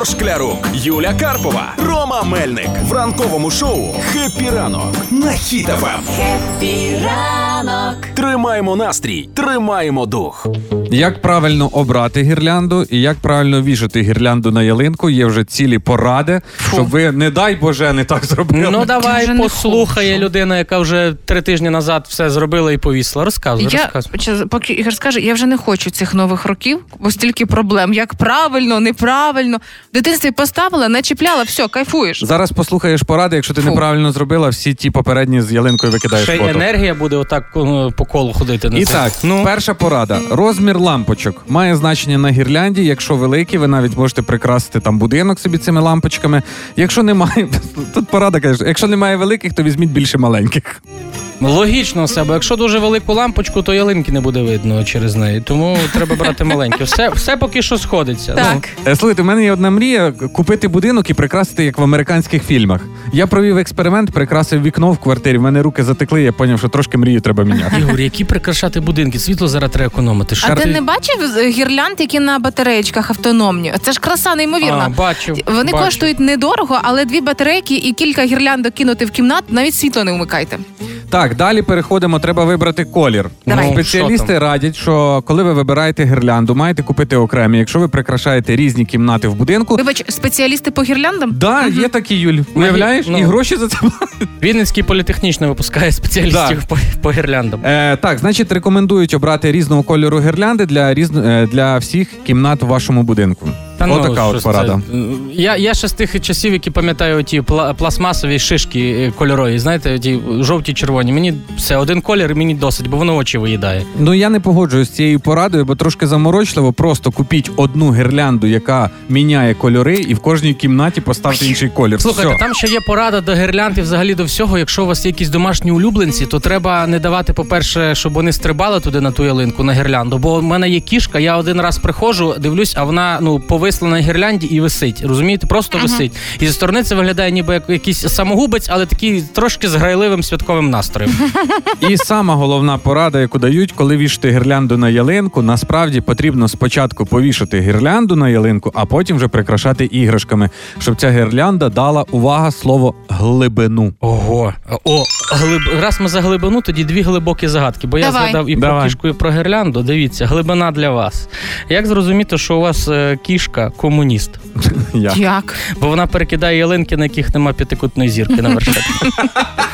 Ігор Шклярук, Юля Карпова, Рома Мельник в ранковому шоу «Happy ранок» на Хіт-ФМ. ранок. Тримаємо настрій, тримаємо дух. Як правильно обрати гірлянду і як правильно вішати гірлянду на ялинку, є вже цілі поради, щоб ви, не дай Боже, не так зробили. Ну давай послухає людина, яка вже три тижні назад все зробила і повісила. Розказуй, Я розказуй. поки Ігор скаже, я вже не хочу цих нових років, бо стільки проблем. Як правильно, неправильно. В дитинстві поставила, не чіпляла, все, кайфуєш. Зараз послухаєш поради, якщо ти Фу. неправильно зробила, всі ті попередні з ялинкою викидаєш Ще й фото. енергія буде отак ну, по колу ходити. На І це. так, ну перша порада. Розмір лампочок має значення на гірлянді. Якщо великі, ви навіть можете прикрасити там будинок собі цими лампочками. Якщо немає, тут порада каже, якщо немає великих, то візьміть більше маленьких. Логічно все, бо якщо дуже велику лампочку, то ялинки не буде видно через неї. Тому треба брати маленькі. Все, все поки що сходиться. Ну, Так. Е, Слухайте, у мене є одна мрія купити будинок і прикрасити, як в американських фільмах. Я провів експеримент, прикрасив вікно в квартирі. В мене руки затекли, я зрозумів, що трошки мрію треба міняти. Ігор, які прикрашати будинки? Світло зараз треба економити. А ти не бачив гірлянд, які на батареєчках автономні? Це ж краса неймовірна. А, бачу. Вони бачу. коштують недорого, але дві батарейки і кілька гірляндок кинути в кімнату, навіть світло не вмикайте. Так, далі переходимо. Треба вибрати колір. Давай. Ну, Спеціалісти що там? радять, що коли ви вибираєте гірлянду, маєте купити окремі. Якщо ви прикрашаєте різні кімнати в будинку. Вибач, спеціалісти по гірляндам? Да, є такі Юль. Уявляєш? ну. І гроші за це платять. Вінницький політехнічний випускає спеціалістів по, по гірляндам. Е, так, значить, рекомендують обрати різного кольору гірлянди для різно, е, для всіх кімнат в вашому будинку. Та Отака ну, от порада. це. Я, я ще з тих часів, які пам'ятаю ті пластмасові шишки е, кольорові, знаєте, ті жовті, червоні. Мені все один колір, мені досить, бо воно очі виїдає. Ну я не погоджуюсь з цією порадою, бо трошки заморочливо. Просто купіть одну гірлянду, яка міняє кольори, і в кожній кімнаті поставте інший колір. Слухайте, Все. там ще є порада до гірлянд і взагалі до всього. Якщо у вас є якісь домашні улюбленці, то треба не давати, по-перше, щоб вони стрибали туди на ту ялинку, на гірлянду. Бо в мене є кішка, я один раз приходжу, дивлюсь, а вона ну повисла на гірлянді і висить. Розумієте, просто висить. І зі сторони це виглядає ніби як якийсь самогубець, але такий трошки з грайливим святковим настроєм. І сама головна порада, яку дають, коли вішати гірлянду на ялинку, насправді потрібно спочатку повішати гірлянду на ялинку, а потім вже прикрашати іграшками, щоб ця гірлянда дала увага слово глибину. Ого, о, глиб... раз ми за глибину, тоді дві глибокі загадки. Бо я згадав і про Давай. кішку, і про гірлянду. Дивіться, глибина для вас. Як зрозуміти, що у вас е, кішка комуніст? Як? Бо вона перекидає ялинки, на яких нема п'ятикутної зірки на вершині.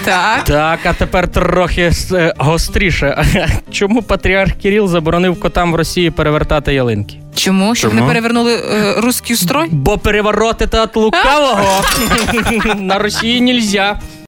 Так. Так, а тепер трохи е, гостріше. Чому патріарх Кіріл заборонив котам в Росії перевертати ялинки? Чому? Щоб Чому? не перевернули е, руський строй? Бо перевороти та от лукавого на Росії нельзя.